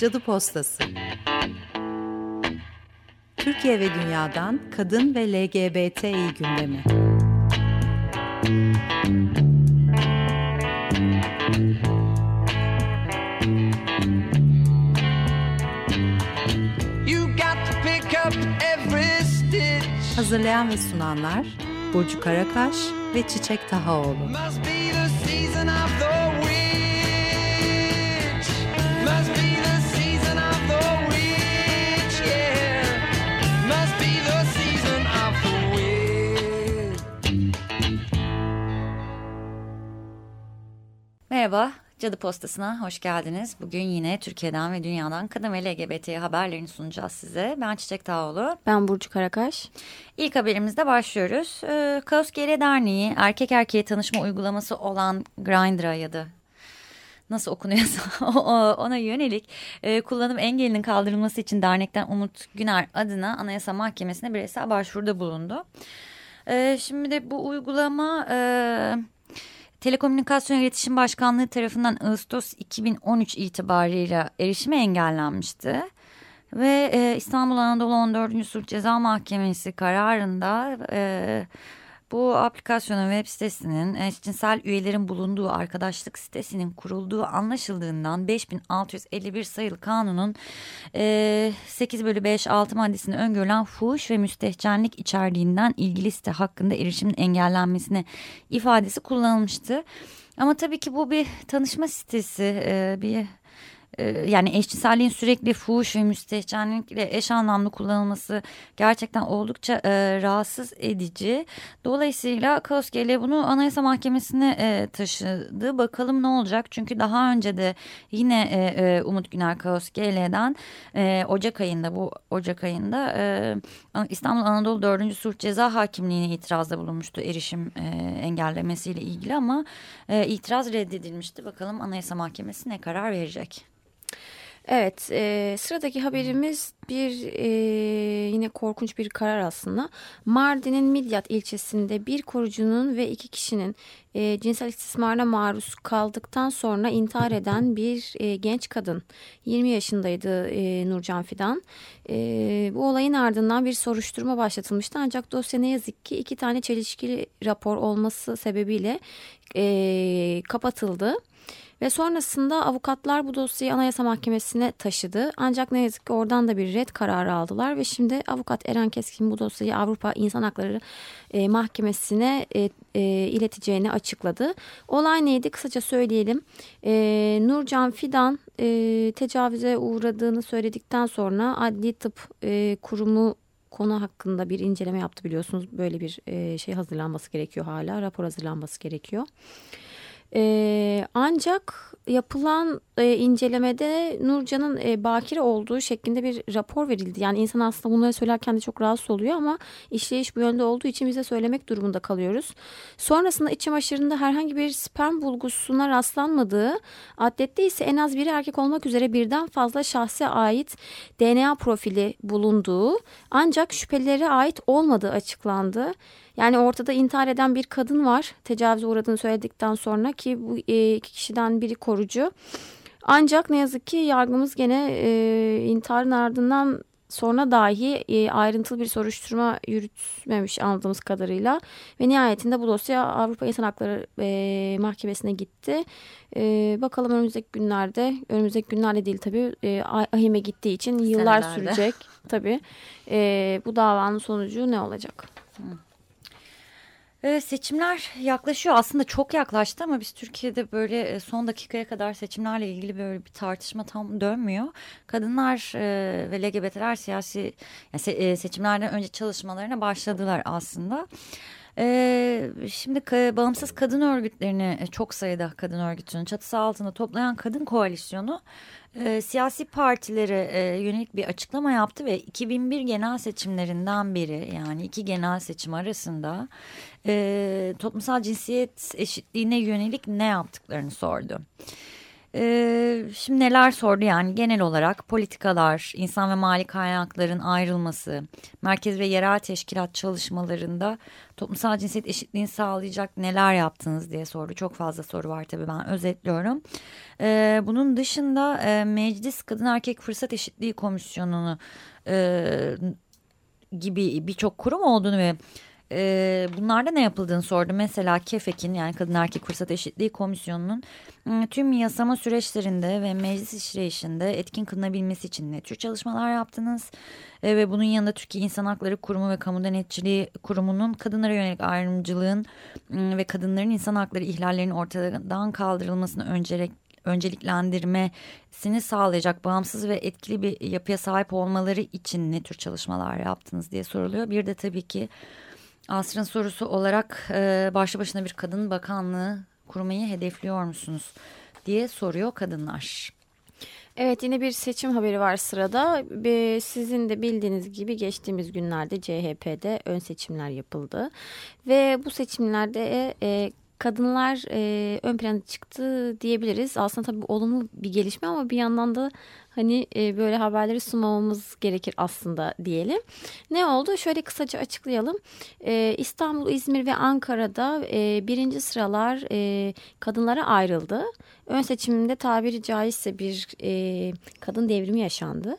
Cadı Postası Türkiye ve dünyadan kadın ve LGBTİ gündemi. Hazırlayan ve sunanlar Burcu Karakaş ve Çiçek Tahaoğlu. Must be the season of the Merhaba, Cadı Postası'na hoş geldiniz. Bugün yine Türkiye'den ve dünyadan kadın ve LGBT haberlerini sunacağız size. Ben Çiçek Tağoğlu. Ben Burcu Karakaş. İlk haberimizde başlıyoruz. Ee, Kaos GL Derneği erkek erkeğe tanışma uygulaması olan Grindr'a ya da nasıl okunuyorsa ona yönelik e, kullanım engelinin kaldırılması için dernekten Umut Güner adına Anayasa Mahkemesi'ne bireysel başvuruda bulundu. E, şimdi de bu uygulama... E, Telekomünikasyon İletişim Başkanlığı tarafından Ağustos 2013 itibarıyla erişime engellenmişti. Ve e, İstanbul Anadolu 14. Sulh Ceza Mahkemesi kararında e, bu aplikasyonun web sitesinin eşcinsel üyelerin bulunduğu arkadaşlık sitesinin kurulduğu anlaşıldığından 5651 sayılı kanunun e, 8 bölü 5 6 maddesinde öngörülen fuhuş ve müstehcenlik içerdiğinden ilgili site hakkında erişimin engellenmesine ifadesi kullanılmıştı. Ama tabii ki bu bir tanışma sitesi, e, bir yani eşcinselliğin sürekli fuhuş ve müstehcenlikle eş anlamlı kullanılması gerçekten oldukça e, rahatsız edici. Dolayısıyla KOSGE'yle bunu Anayasa Mahkemesi'ne e, taşıdı. Bakalım ne olacak? Çünkü daha önce de yine e, e, Umut Güner KOSGE'den e, Ocak ayında bu Ocak ayında e, İstanbul Anadolu 4. Sulh Ceza Hakimliği'ne itirazda bulunmuştu erişim e, engellemesiyle ilgili ama e, itiraz reddedilmişti. Bakalım Anayasa Mahkemesi ne karar verecek? Evet, e, sıradaki haberimiz bir e, yine korkunç bir karar aslında. Mardin'in Midyat ilçesinde bir korucunun ve iki kişinin e, cinsel istismarına maruz kaldıktan sonra intihar eden bir e, genç kadın. 20 yaşındaydı e, Nurcan Fidan. E, bu olayın ardından bir soruşturma başlatılmıştı ancak dosya ne yazık ki iki tane çelişkili rapor olması sebebiyle e, kapatıldı. Ve sonrasında avukatlar bu dosyayı Anayasa Mahkemesi'ne taşıdı. Ancak ne yazık ki oradan da bir red kararı aldılar ve şimdi avukat Eren Keskin bu dosyayı Avrupa İnsan Hakları e, Mahkemesi'ne e, e, ileteceğini açıkladı. Olay neydi? Kısaca söyleyelim. E, Nurcan Fidan e, tecavüze uğradığını söyledikten sonra Adli Tıp e, Kurumu konu hakkında bir inceleme yaptı biliyorsunuz. Böyle bir e, şey hazırlanması gerekiyor hala. Rapor hazırlanması gerekiyor. E, ancak yapılan e, incelemede Nurcan'ın e, bakire olduğu şeklinde bir rapor verildi. Yani insan aslında bunları söylerken de çok rahatsız oluyor ama işleyiş bu yönde olduğu için bize söylemek durumunda kalıyoruz. Sonrasında iç çamaşırında herhangi bir sperm bulgusuna rastlanmadığı, adlette ise en az biri erkek olmak üzere birden fazla şahse ait DNA profili bulunduğu ancak şüphelilere ait olmadığı açıklandı. Yani ortada intihar eden bir kadın var. Tecavüze uğradığını söyledikten sonra ki bu e, iki kişiden biri korucu. Ancak ne yazık ki yargımız gene e, intiharın ardından sonra dahi e, ayrıntılı bir soruşturma yürütmemiş anladığımız kadarıyla ve nihayetinde bu dosya Avrupa İnsan Hakları e, Mahkemesi'ne gitti. E, bakalım önümüzdeki günlerde, önümüzdeki günlerde değil tabii e, ahime gittiği için yıllar Senelerde. sürecek tabii. E, bu davanın sonucu ne olacak? Hı. Ee, seçimler yaklaşıyor aslında çok yaklaştı ama biz Türkiye'de böyle e, son dakikaya kadar seçimlerle ilgili böyle bir tartışma tam dönmüyor. Kadınlar e, ve LGBT'ler siyasi yani se, e, seçimlerden önce çalışmalarına başladılar aslında. Ee, şimdi bağımsız kadın örgütlerini e, çok sayıda kadın örgütünün çatısı altında toplayan kadın koalisyonu e, siyasi partilere e, yönelik bir açıklama yaptı ve 2001 genel seçimlerinden beri yani iki genel seçim arasında e, toplumsal cinsiyet eşitliğine yönelik ne yaptıklarını sordu. Ee, şimdi neler sordu yani genel olarak politikalar, insan ve mali kaynakların ayrılması, merkez ve yerel teşkilat çalışmalarında toplumsal cinsiyet eşitliğini sağlayacak neler yaptınız diye sordu. Çok fazla soru var tabii ben özetliyorum. Ee, bunun dışında e, Meclis Kadın Erkek Fırsat Eşitliği Komisyonu'nu e, gibi birçok kurum olduğunu ve e, bunlarda ne yapıldığını sordu. Mesela KEFEK'in yani Kadın Erkek Fırsat Eşitliği Komisyonu'nun ıı, tüm yasama süreçlerinde ve meclis işleyişinde etkin kılınabilmesi için ne tür çalışmalar yaptınız? E, ve bunun yanında Türkiye İnsan Hakları Kurumu ve Kamu Denetçiliği Kurumu'nun kadınlara yönelik ayrımcılığın ıı, ve kadınların insan hakları ihlallerinin ortadan kaldırılmasını öncelik önceliklendirmesini sağlayacak bağımsız ve etkili bir yapıya sahip olmaları için ne tür çalışmalar yaptınız diye soruluyor. Bir de tabii ki Asrın sorusu olarak e, başlı başına bir kadın bakanlığı kurmayı hedefliyor musunuz diye soruyor kadınlar. Evet yine bir seçim haberi var sırada. Sizin de bildiğiniz gibi geçtiğimiz günlerde CHP'de ön seçimler yapıldı. Ve bu seçimlerde e, kadınlar e, ön plana çıktı diyebiliriz. Aslında tabii olumlu bir gelişme ama bir yandan da hani e, böyle haberleri sunmamamız gerekir aslında diyelim. Ne oldu? Şöyle kısaca açıklayalım. E, İstanbul, İzmir ve Ankara'da e, birinci sıralar e, kadınlara ayrıldı. Ön seçiminde tabiri caizse bir e, kadın devrimi yaşandı.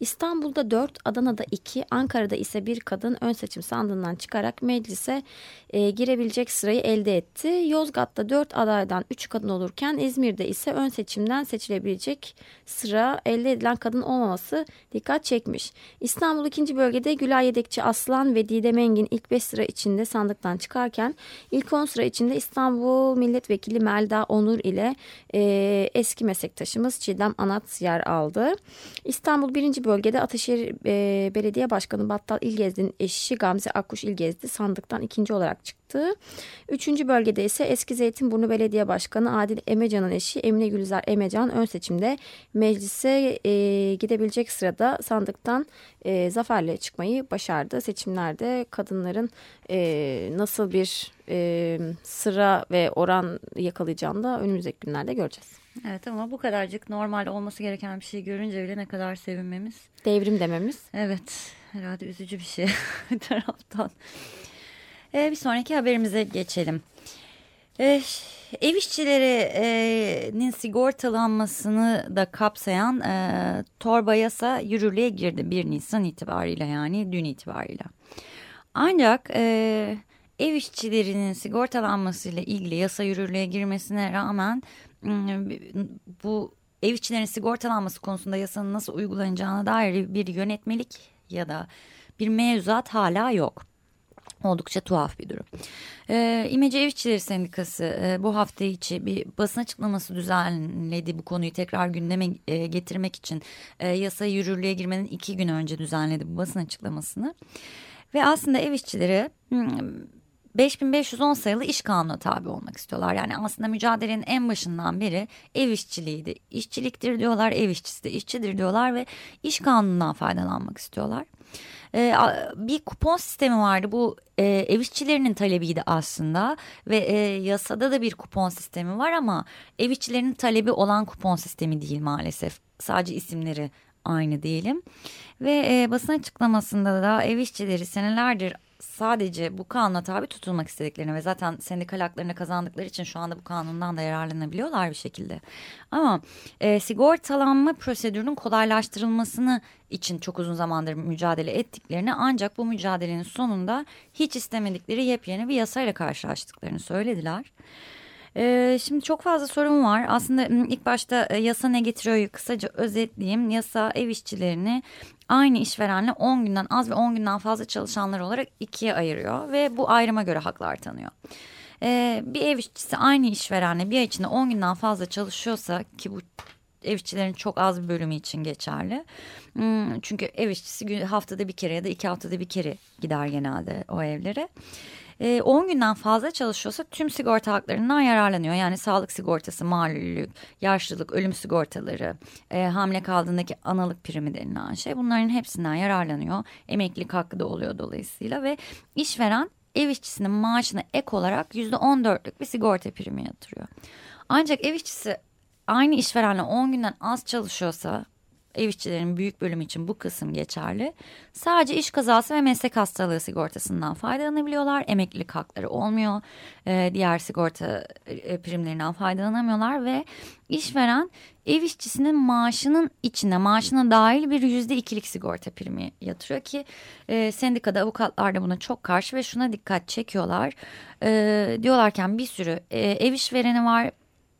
İstanbul'da 4, Adana'da 2, Ankara'da ise bir kadın ön seçim sandığından çıkarak meclise e, girebilecek sırayı elde etti. Yozgat'ta 4 adaydan 3 kadın olurken İzmir'de ise ön seçimden seçilebilecek sıra elde edilen kadın olmaması dikkat çekmiş. İstanbul 2. bölgede Gülay Yedekçi Aslan ve Didem Engin ilk 5 sıra içinde sandıktan çıkarken ilk 10 sıra içinde İstanbul Milletvekili Melda Onur ile e, eski meslektaşımız Çiğdem Anat yer aldı. İstanbul 1 birinci bölgede Ataşehir e, Belediye Başkanı Battal İlgezdi'nin eşi Gamze Akkuş İlgezdi sandıktan ikinci olarak çıktı. Üçüncü bölgede ise eski Zeytinburnu Belediye Başkanı Adil Emecan'ın eşi Emine Gülizar Emecan ön seçimde meclise e, gidebilecek sırada sandıktan e, zaferle çıkmayı başardı. Seçimlerde kadınların e, nasıl bir e, sıra ve oran yakalayacağını da önümüzdeki günlerde göreceğiz. Evet ama bu kadarcık normal olması gereken bir şey görünce bile ne kadar sevinmemiz. Devrim dememiz. Evet herhalde üzücü bir şey taraftan. Ee, bir sonraki haberimize geçelim. Ee, ev işçilerinin sigortalanmasını da kapsayan e, torba yasa yürürlüğe girdi 1 Nisan itibariyle yani dün itibariyle. Ancak e, ev işçilerinin sigortalanmasıyla ilgili yasa yürürlüğe girmesine rağmen bu ev işçilerinin sigortalanması konusunda yasanın nasıl uygulanacağına dair bir yönetmelik ya da bir mevzuat hala yok. Oldukça tuhaf bir durum. Ee, İmece Ev İşçileri Sendikası e, bu hafta içi bir basın açıklaması düzenledi. Bu konuyu tekrar gündeme e, getirmek için e, yasa yürürlüğe girmenin iki gün önce düzenledi bu basın açıklamasını. Ve aslında ev işçileri hmm, 5510 sayılı iş kanunu tabi olmak istiyorlar. Yani aslında mücadelenin en başından beri ev işçiliğiydi. İşçiliktir diyorlar, ev işçisi de işçidir diyorlar ve iş kanunundan faydalanmak istiyorlar. Ee, bir kupon sistemi vardı bu e, ev işçilerinin talebiydi aslında ve e, yasada da bir kupon sistemi var ama ev işçilerinin talebi olan kupon sistemi değil maalesef. Sadece isimleri aynı diyelim. Ve e, basın açıklamasında da ev işçileri senelerdir sadece bu kanuna tabi tutulmak istediklerini ve zaten sendikal haklarını kazandıkları için şu anda bu kanundan da yararlanabiliyorlar bir şekilde. Ama e, sigortalanma prosedürünün kolaylaştırılmasını için çok uzun zamandır mücadele ettiklerini ancak bu mücadelenin sonunda hiç istemedikleri yepyeni bir yasayla karşılaştıklarını söylediler. Ee, şimdi çok fazla sorun var. Aslında ilk başta e, yasa ne getiriyor kısaca özetleyeyim. Yasa ev işçilerini aynı işverenle 10 günden az ve 10 günden fazla çalışanlar olarak ikiye ayırıyor ve bu ayrıma göre haklar tanıyor. Ee, bir ev işçisi aynı işverenle bir ay içinde 10 günden fazla çalışıyorsa ki bu ev işçilerin çok az bir bölümü için geçerli. Hmm, çünkü ev işçisi haftada bir kere ya da iki haftada bir kere gider genelde o evlere. 10 ee, günden fazla çalışıyorsa tüm sigorta haklarından yararlanıyor. Yani sağlık sigortası, malulülük, yaşlılık, ölüm sigortaları, e, hamile kaldığındaki analık primi denilen şey bunların hepsinden yararlanıyor. Emeklilik hakkı da oluyor dolayısıyla ve işveren ev işçisinin maaşına ek olarak yüzde on dörtlük bir sigorta primi yatırıyor. Ancak ev işçisi aynı işverenle 10 günden az çalışıyorsa ev işçilerinin büyük bölümü için bu kısım geçerli. Sadece iş kazası ve meslek hastalığı sigortasından faydalanabiliyorlar. Emeklilik hakları olmuyor. Ee, diğer sigorta e, primlerinden faydalanamıyorlar ve işveren ev işçisinin maaşının içine maaşına dahil bir yüzde ikilik sigorta primi yatırıyor ki e, sendikada avukatlar da buna çok karşı ve şuna dikkat çekiyorlar. E, diyorlarken bir sürü e, ev işvereni var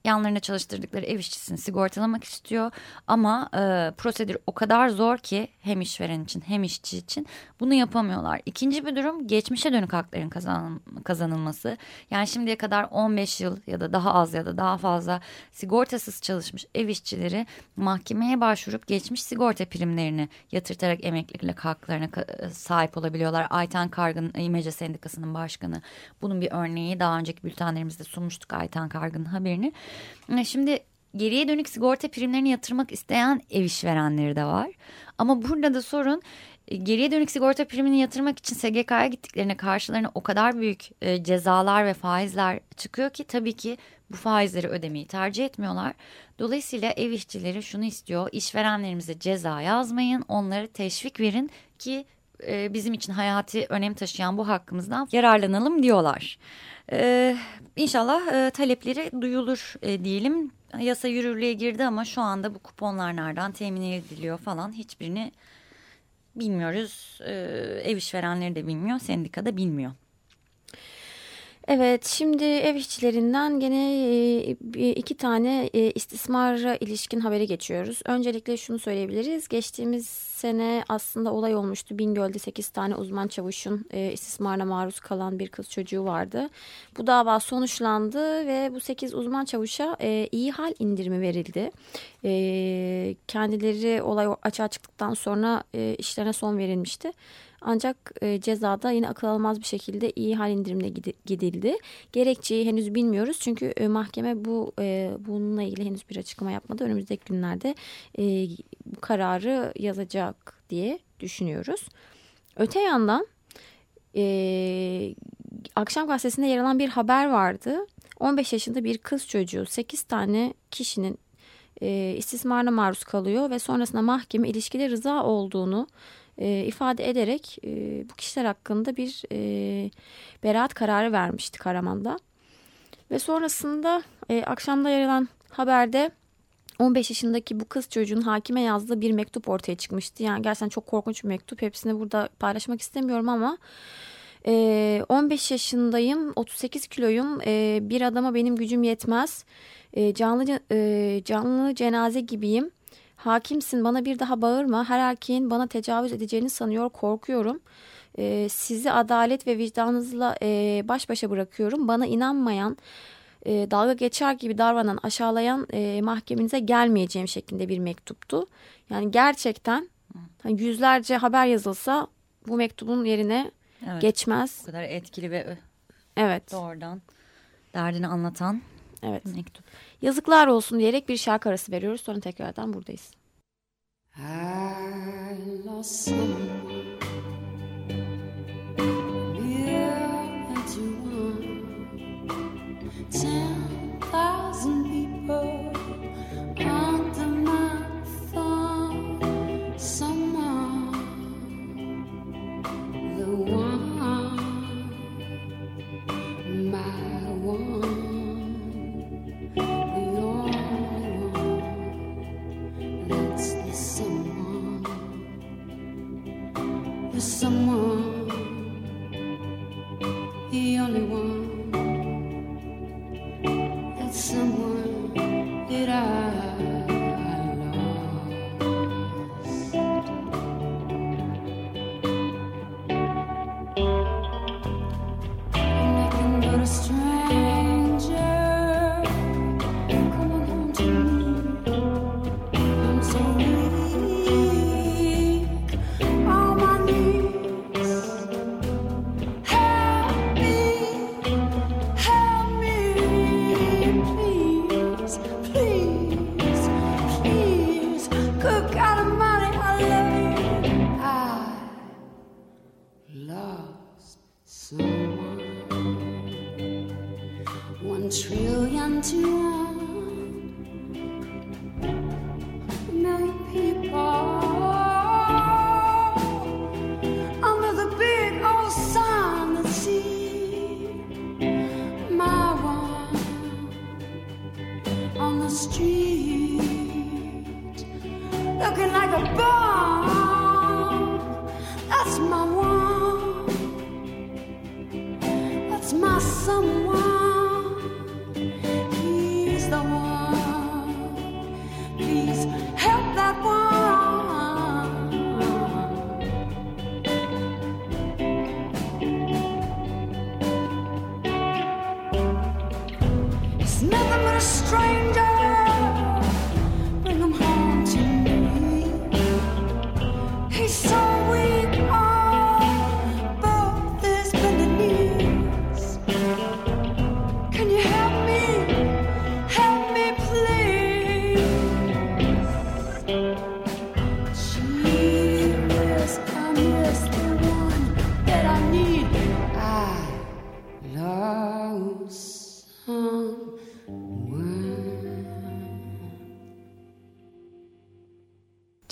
yanlarına çalıştırdıkları ev işçisini sigortalamak istiyor. Ama e, prosedür o kadar zor ki hem işveren için hem işçi için bunu yapamıyorlar. İkinci bir durum geçmişe dönük hakların kazan, kazanılması. Yani şimdiye kadar 15 yıl ya da daha az ya da daha fazla sigortasız çalışmış ev işçileri mahkemeye başvurup geçmiş sigorta primlerini yatırtarak emeklilik haklarına sahip olabiliyorlar. Ayten Kargın İmece Sendikası'nın başkanı. Bunun bir örneği daha önceki bültenlerimizde sunmuştuk Ayten Kargın'ın haberini. Şimdi geriye dönük sigorta primlerini yatırmak isteyen ev işverenleri de var. Ama burada da sorun e, geriye dönük sigorta primini yatırmak için SGK'ya gittiklerine karşılarına o kadar büyük e, cezalar ve faizler çıkıyor ki tabii ki bu faizleri ödemeyi tercih etmiyorlar. Dolayısıyla ev işçileri şunu istiyor işverenlerimize ceza yazmayın onları teşvik verin ki e, bizim için hayati önem taşıyan bu hakkımızdan yararlanalım diyorlar. Ee, inşallah e, talepleri duyulur e, diyelim. Yasa yürürlüğe girdi ama şu anda bu kuponlar nereden temin ediliyor falan hiçbirini bilmiyoruz. Ee, ev işverenleri de bilmiyor, sendika da bilmiyor. Evet şimdi ev işçilerinden gene e, iki tane e, istismara ilişkin haberi geçiyoruz. Öncelikle şunu söyleyebiliriz. Geçtiğimiz sene aslında olay olmuştu. Bingöl'de 8 tane uzman çavuşun e, istismarına maruz kalan bir kız çocuğu vardı. Bu dava sonuçlandı ve bu 8 uzman çavuşa iyi hal indirimi verildi. Kendileri olay açığa çıktıktan sonra işlerine son verilmişti. Ancak e, cezada yine akıl almaz bir şekilde iyi hal indirimine gidildi. Gerekçeyi henüz bilmiyoruz çünkü e, mahkeme bu e, bununla ilgili henüz bir açıklama yapmadı. Önümüzdeki günlerde e, bu kararı yazacak diye düşünüyoruz. Öte yandan e, akşam gazetesinde yer alan bir haber vardı. 15 yaşında bir kız çocuğu 8 tane kişinin e, istismarına maruz kalıyor ve sonrasında mahkeme ilişkide rıza olduğunu e, ifade ederek e, bu kişiler hakkında bir e, beraat kararı vermişti Karaman'da. Ve sonrasında e, akşamda yer alan haberde 15 yaşındaki bu kız çocuğun hakime yazdığı bir mektup ortaya çıkmıştı. Yani gerçekten çok korkunç bir mektup. Hepsini burada paylaşmak istemiyorum ama 15 yaşındayım, 38 kiloyum. Bir adama benim gücüm yetmez. Canlı canlı cenaze gibiyim. Hakimsin bana bir daha bağırma. Her erkeğin bana tecavüz edeceğini sanıyor korkuyorum. E, sizi adalet ve vicdanınızla e, baş başa bırakıyorum. Bana inanmayan, e, dalga geçer gibi davranan, aşağılayan e, mahkemenize gelmeyeceğim şeklinde bir mektuptu. Yani gerçekten hani yüzlerce haber yazılsa bu mektubun yerine evet, geçmez. Bu kadar etkili ve evet. doğrudan derdini anlatan evet. mektup. Yazıklar olsun diyerek bir şarkı arası veriyoruz. Sonra tekrardan buradayız. I lost someone.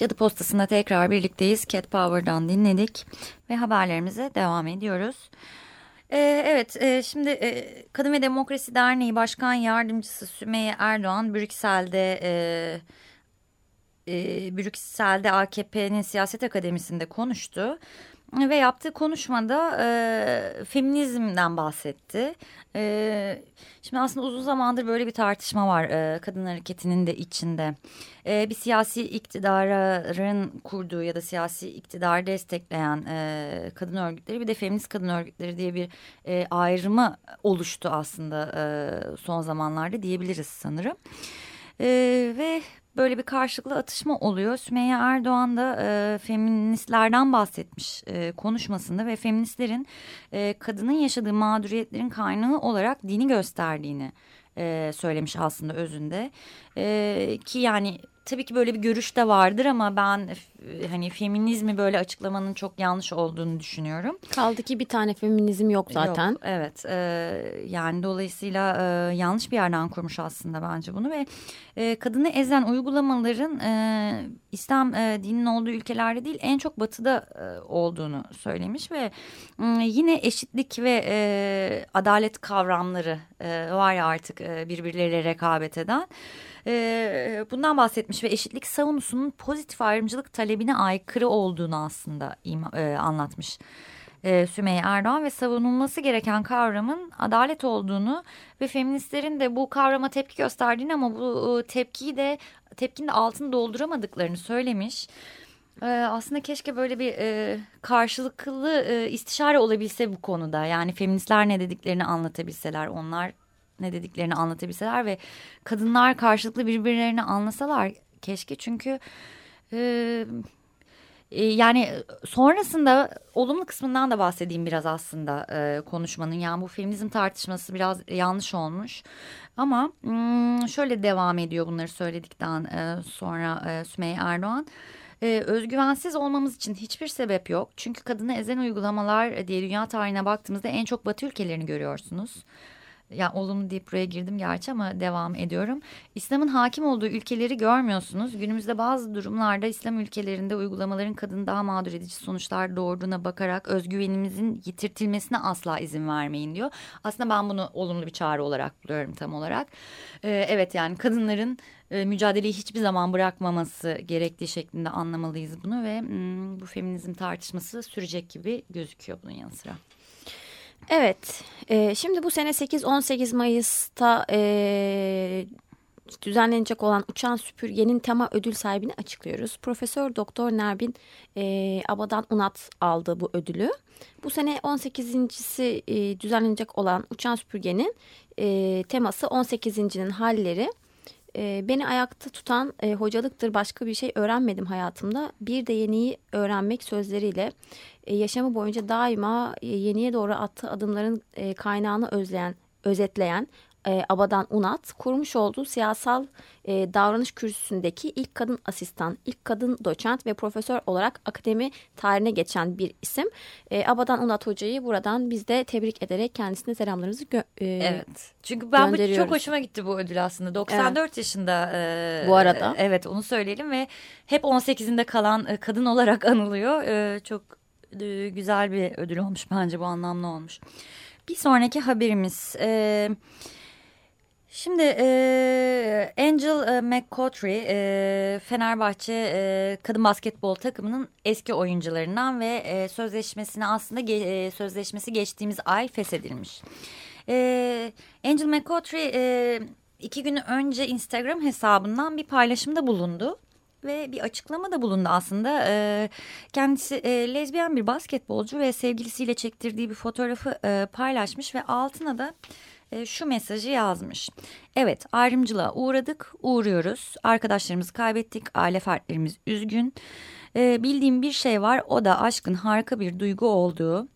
Cadı Postası'nda tekrar birlikteyiz. Cat Power'dan dinledik ve haberlerimize devam ediyoruz. Ee, evet, e, şimdi e, Kadın ve Demokrasi Derneği Başkan Yardımcısı Sümeyye Erdoğan Brüksel'de e, e, Brüksel'de AKP'nin siyaset akademisinde konuştu. Ve yaptığı konuşmada e, feminizmden bahsetti. E, şimdi aslında uzun zamandır böyle bir tartışma var e, kadın hareketinin de içinde. E, bir siyasi iktidarın kurduğu ya da siyasi iktidarı destekleyen e, kadın örgütleri bir de feminist kadın örgütleri diye bir e, ayrımı oluştu aslında e, son zamanlarda diyebiliriz sanırım. E, ve böyle bir karşılıklı atışma oluyor. Sümeyye Erdoğan da e, feministlerden bahsetmiş e, konuşmasında ve feministlerin e, kadının yaşadığı mağduriyetlerin kaynağı olarak dini gösterdiğini e, söylemiş aslında özünde. E, ki yani tabii ki böyle bir görüş de vardır ama ben e, hani feminizmi böyle açıklamanın çok yanlış olduğunu düşünüyorum. Kaldı ki bir tane feminizm yok zaten. Yok, evet e, yani dolayısıyla e, yanlış bir yerden kurmuş aslında bence bunu ve e, kadını ezen uygulamaların e, İslam e, dininin olduğu ülkelerde değil en çok batıda e, olduğunu söylemiş ve e, yine eşitlik ve e, adalet kavramları e, var ya artık e, birbirleriyle rekabet eden. E, bundan bahsetmiş ve eşitlik savunusunun pozitif ayrımcılık talebine aykırı olduğunu aslında ima, e, anlatmış e, Sümeyye Erdoğan ve savunulması gereken kavramın adalet olduğunu ve feministlerin de bu kavrama tepki gösterdiğini ama bu e, tepkiyi de tepkinin de altını dolduramadıklarını söylemiş. E, aslında keşke böyle bir e, karşılıklı e, istişare olabilse bu konuda. Yani feministler ne dediklerini anlatabilseler, onlar ne dediklerini anlatabilseler ve kadınlar karşılıklı birbirlerini anlasalar keşke çünkü e, yani sonrasında olumlu kısmından da bahsedeyim biraz aslında e, konuşmanın yani bu feminizm tartışması biraz yanlış olmuş ama şöyle devam ediyor bunları söyledikten sonra e, Sümeyye Erdoğan. Özgüvensiz olmamız için hiçbir sebep yok. Çünkü kadını ezen uygulamalar diye dünya tarihine baktığımızda en çok batı ülkelerini görüyorsunuz yani olumlu deyip buraya girdim gerçi ama devam ediyorum. İslam'ın hakim olduğu ülkeleri görmüyorsunuz. Günümüzde bazı durumlarda İslam ülkelerinde uygulamaların kadını daha mağdur edici sonuçlar doğurduğuna bakarak özgüvenimizin yitirtilmesine asla izin vermeyin diyor. Aslında ben bunu olumlu bir çağrı olarak buluyorum tam olarak. Ee, evet yani kadınların e, mücadeleyi hiçbir zaman bırakmaması gerektiği şeklinde anlamalıyız bunu ve hmm, bu feminizm tartışması sürecek gibi gözüküyor bunun yanı sıra. Evet, e, şimdi bu sene 8-18 Mayıs'ta e, düzenlenecek olan Uçan Süpürge'nin tema ödül sahibini açıklıyoruz. Profesör Doktor Nerbin e, Abadan Unat aldı bu ödülü. Bu sene 18.si e, düzenlenecek olan Uçan Süpürge'nin e, teması 18.'nin halleri. E, beni ayakta tutan e, hocalıktır başka bir şey öğrenmedim hayatımda. Bir de yeniyi öğrenmek sözleriyle e, yaşamı boyunca daima e, yeniye doğru attığı adımların e, kaynağını özleyen, özetleyen e, Abadan Unat kurmuş olduğu siyasal e, davranış kürsüsündeki ilk kadın asistan, ilk kadın doçent ve profesör olarak akademi tarihine geçen bir isim. E, Abadan Unat hocayı buradan biz de tebrik ederek kendisine selamlarımızı gö e, Evet. Çünkü ben bu çok hoşuma gitti bu ödül aslında. 94 evet. yaşında e, bu arada. Evet onu söyleyelim ve hep 18'inde kalan e, kadın olarak anılıyor. E, çok güzel bir ödül olmuş bence bu anlamlı olmuş. Bir sonraki haberimiz... E, Şimdi e, Angel e, McCoughtry e, Fenerbahçe e, kadın basketbol takımının eski oyuncularından ve e, sözleşmesine aslında ge, e, sözleşmesi geçtiğimiz ay feshedilmiş. E, Angel McCoughtry e, iki gün önce Instagram hesabından bir paylaşımda bulundu ve bir açıklama da bulundu aslında. E, kendisi e, lezbiyen bir basketbolcu ve sevgilisiyle çektirdiği bir fotoğrafı e, paylaşmış ve altına da e, şu mesajı yazmış. Evet ayrımcılığa uğradık, uğruyoruz. Arkadaşlarımızı kaybettik, aile fertlerimiz üzgün. E, bildiğim bir şey var o da aşkın harika bir duygu olduğu.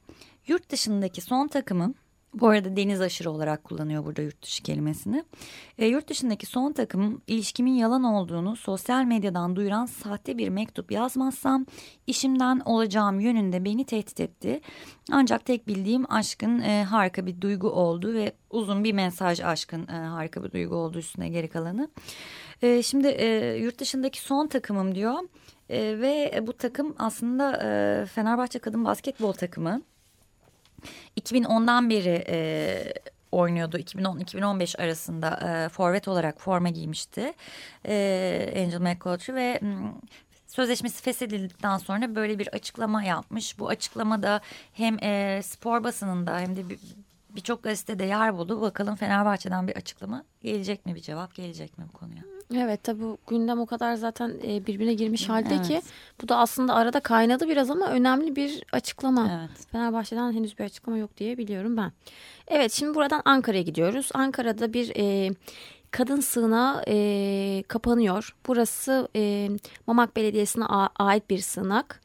Yurt dışındaki son takımım bu arada deniz aşırı olarak kullanıyor burada yurt dışı kelimesini. E, yurt dışındaki son takım ilişkimin yalan olduğunu sosyal medyadan duyuran sahte bir mektup yazmazsam işimden olacağım yönünde beni tehdit etti. Ancak tek bildiğim aşkın e, harika bir duygu oldu ve uzun bir mesaj aşkın e, harika bir duygu olduğu üstüne geri kalanı. E, şimdi e, yurt dışındaki son takımım diyor e, ve bu takım aslında e, Fenerbahçe kadın basketbol takımı. 2010'dan beri e, oynuyordu. 2010-2015 arasında e, forvet olarak forma giymişti e, Angel McCoughtry ve sözleşmesi feshedildikten sonra böyle bir açıklama yapmış. Bu açıklamada hem e, spor basınında hem de birçok gazetede yer buldu. Bakalım Fenerbahçe'den bir açıklama gelecek mi bir cevap gelecek mi bu konuya? Evet tabi gündem o kadar zaten e, birbirine girmiş halde evet. ki bu da aslında arada kaynadı biraz ama önemli bir açıklama. Evet. Fenerbahçe'den henüz bir açıklama yok diye biliyorum ben. Evet şimdi buradan Ankara'ya gidiyoruz. Ankara'da bir e, kadın sığınağı e, kapanıyor. Burası e, Mamak Belediyesi'ne ait bir sığınak.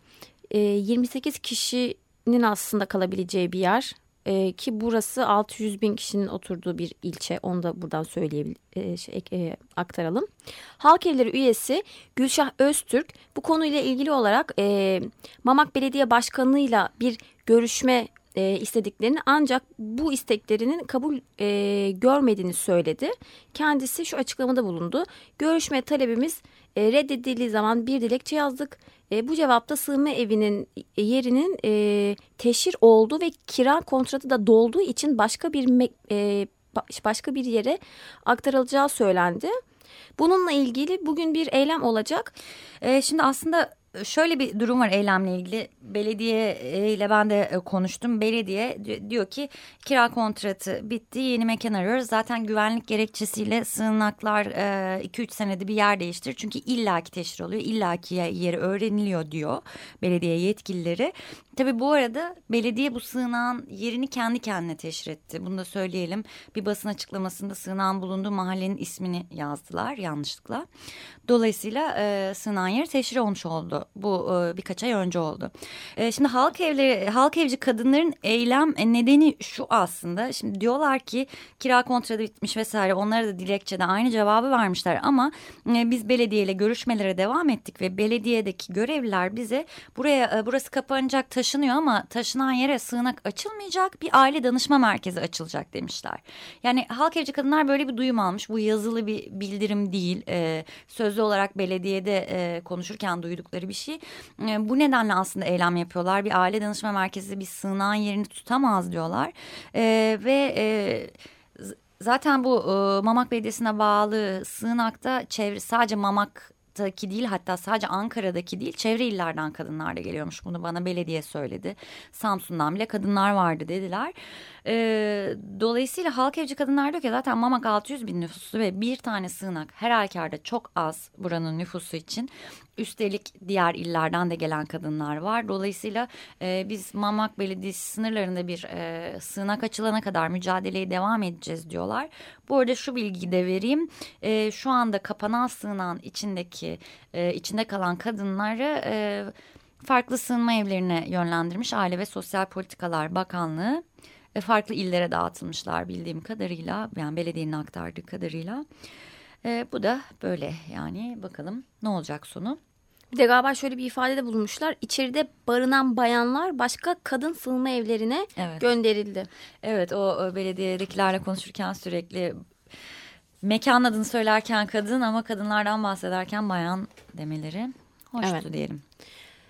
E, 28 kişinin aslında kalabileceği bir yer e, ki burası 600 bin kişinin oturduğu bir ilçe. Onu da buradan söyleyebil e, şey, e, aktaralım. Halk Evleri üyesi Gülşah Öztürk bu konuyla ilgili olarak e, Mamak Belediye Başkanı'yla bir görüşme e, istediklerini ancak bu isteklerinin kabul e, görmediğini söyledi. Kendisi şu açıklamada bulundu. Görüşme talebimiz e, reddedildiği zaman bir dilekçe yazdık. E, bu cevapta sığınma evinin e, yerinin e, teşhir olduğu ve kira kontratı da dolduğu için başka bir e, başka bir yere aktarılacağı söylendi. Bununla ilgili bugün bir eylem olacak. E, şimdi aslında şöyle bir durum var eylemle ilgili. Belediye ile ben de e, konuştum. Belediye diyor ki kira kontratı bitti yeni mekan arıyoruz. Zaten güvenlik gerekçesiyle sığınaklar 2-3 e, senede bir yer değiştirir. Çünkü illaki teşhir oluyor. illaki yeri öğreniliyor diyor belediye yetkilileri. Tabii bu arada belediye bu sığınağın yerini kendi kendine teşhir etti. Bunu da söyleyelim. Bir basın açıklamasında sığınağın bulunduğu mahallenin ismini yazdılar yanlışlıkla. Dolayısıyla e, sığınağın yeri teşhir olmuş oldu. Bu e, birkaç ay önce oldu. E, şimdi halk evleri, halk evci kadınların eylem nedeni şu aslında. Şimdi diyorlar ki kira kontratı bitmiş vesaire. Onlara da dilekçede aynı cevabı vermişler ama e, biz belediyeyle görüşmelere devam ettik ve belediyedeki görevliler bize buraya e, burası kapanacak taşınıyor ama taşınan yere sığınak açılmayacak bir aile danışma merkezi açılacak demişler. Yani halk evci kadınlar böyle bir duyum almış. Bu yazılı bir bildirim değil. E, sözlü olarak belediyede e, konuşurken duydukları bir şey. E, bu nedenle aslında eylem yapıyorlar. Bir aile danışma merkezi bir sığınağın yerini tutamaz diyorlar. E, ve... E, Zaten bu e, Mamak Belediyesi'ne bağlı sığınakta çevre sadece Mamak Ankara'daki değil hatta sadece Ankara'daki değil çevre illerden kadınlar da geliyormuş. Bunu bana belediye söyledi. Samsun'dan bile kadınlar vardı dediler. E, dolayısıyla halk evci kadınlar diyor ki zaten Mamak 600 bin nüfuslu ve bir tane sığınak her halükarda çok az buranın nüfusu için. Üstelik diğer illerden de gelen kadınlar var. Dolayısıyla e, biz Mamak Belediyesi sınırlarında bir e, sığınak açılana kadar mücadeleye devam edeceğiz diyorlar. Bu arada şu bilgiyi de vereyim. E, şu anda kapanan sığınağın içindeki e, içinde kalan kadınları... E, farklı sığınma evlerine yönlendirmiş Aile ve Sosyal Politikalar Bakanlığı ve farklı illere dağıtılmışlar bildiğim kadarıyla yani belediyenin aktardığı kadarıyla. E, bu da böyle yani bakalım ne olacak sonu. Bir de galiba şöyle bir ifadede bulunmuşlar. İçeride barınan bayanlar başka kadın sığınma evlerine evet. gönderildi. Evet o belediyedekilerle konuşurken sürekli mekan adını söylerken kadın ama kadınlardan bahsederken bayan demeleri hoştu evet. diyelim.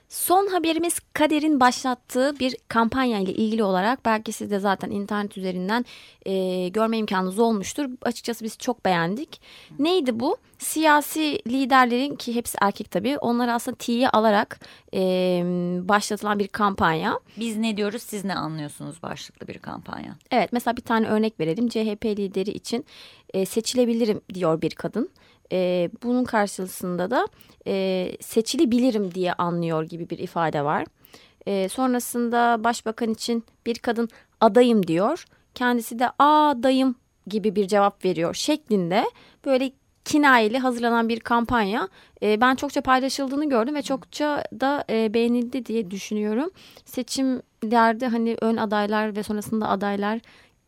Son haberimiz Kader'in başlattığı bir kampanya ile ilgili olarak belki siz de zaten internet üzerinden e, görme imkanınız olmuştur. Açıkçası biz çok beğendik. Neydi bu? Siyasi liderlerin ki hepsi erkek tabii onları aslında tiye alarak e, başlatılan bir kampanya. Biz ne diyoruz siz ne anlıyorsunuz başlıklı bir kampanya. Evet mesela bir tane örnek verelim. CHP lideri için e, seçilebilirim diyor bir kadın. E, bunun karşısında da e, seçilebilirim diye anlıyor gibi bir ifade var. E, sonrasında başbakan için bir kadın adayım diyor. Kendisi de adayım gibi bir cevap veriyor şeklinde böyle kinayeli hazırlanan bir kampanya. E, ben çokça paylaşıldığını gördüm ve çokça da e, beğenildi diye düşünüyorum. Seçimlerde hani ön adaylar ve sonrasında adaylar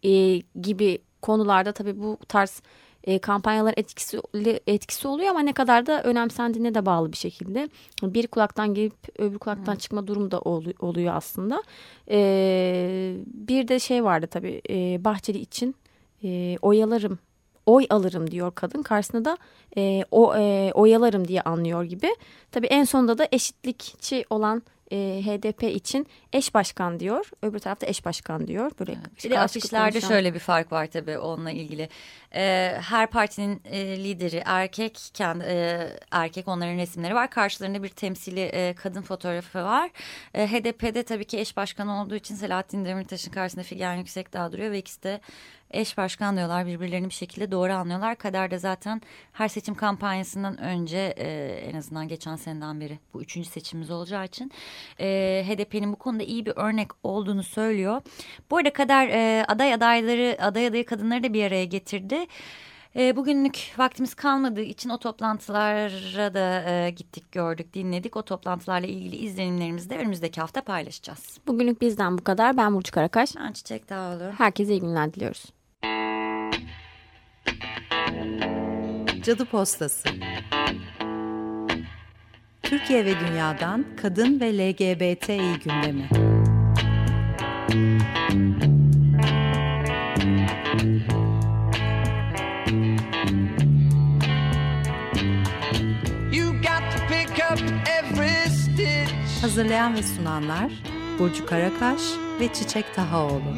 e, gibi konularda tabii bu tarz e, kampanyalar etkisi etkisi oluyor ama ne kadar da önemsendiğine de bağlı bir şekilde bir kulaktan gelip öbür kulaktan çıkma durumu da oluyor aslında. E, bir de şey vardı tabii e, Bahçeli için e, oyalarım oy alırım diyor kadın. Karşısında da e, o e, oyalarım diye anlıyor gibi. Tabii en sonunda da eşitlikçi olan e, HDP için eş başkan diyor. Öbür tarafta eş başkan diyor. Böyle evet. Bir de afişlerde konuşan... şöyle bir fark var tabii onunla ilgili. E, her partinin e, lideri erkek, kendi e, erkek onların resimleri var. Karşılarında bir temsili e, kadın fotoğrafı var. E, HDP'de tabii ki eş başkan olduğu için Selahattin Demirtaş'ın karşısında Figen Yüksekdağ duruyor ve ikisi de eş başkan diyorlar birbirlerini bir şekilde doğru anlıyorlar. Kader de zaten her seçim kampanyasından önce e, en azından geçen seneden beri bu üçüncü seçimimiz olacağı için e, HDP'nin bu konuda iyi bir örnek olduğunu söylüyor. Bu arada Kader e, aday adayları aday adayı kadınları da bir araya getirdi. E, bugünlük vaktimiz kalmadığı için o toplantılara da e, gittik, gördük, dinledik. O toplantılarla ilgili izlenimlerimizi de önümüzdeki hafta paylaşacağız. Bugünlük bizden bu kadar. Ben Burcu Karakaş. Ben Çiçek Dağlı. Herkese iyi günler diliyoruz. Cadı Postası Türkiye ve Dünya'dan Kadın ve LGBTİ gündemi. Hazırlayan ve sunanlar Burcu Karakaş ve Çiçek Tahaoğlu.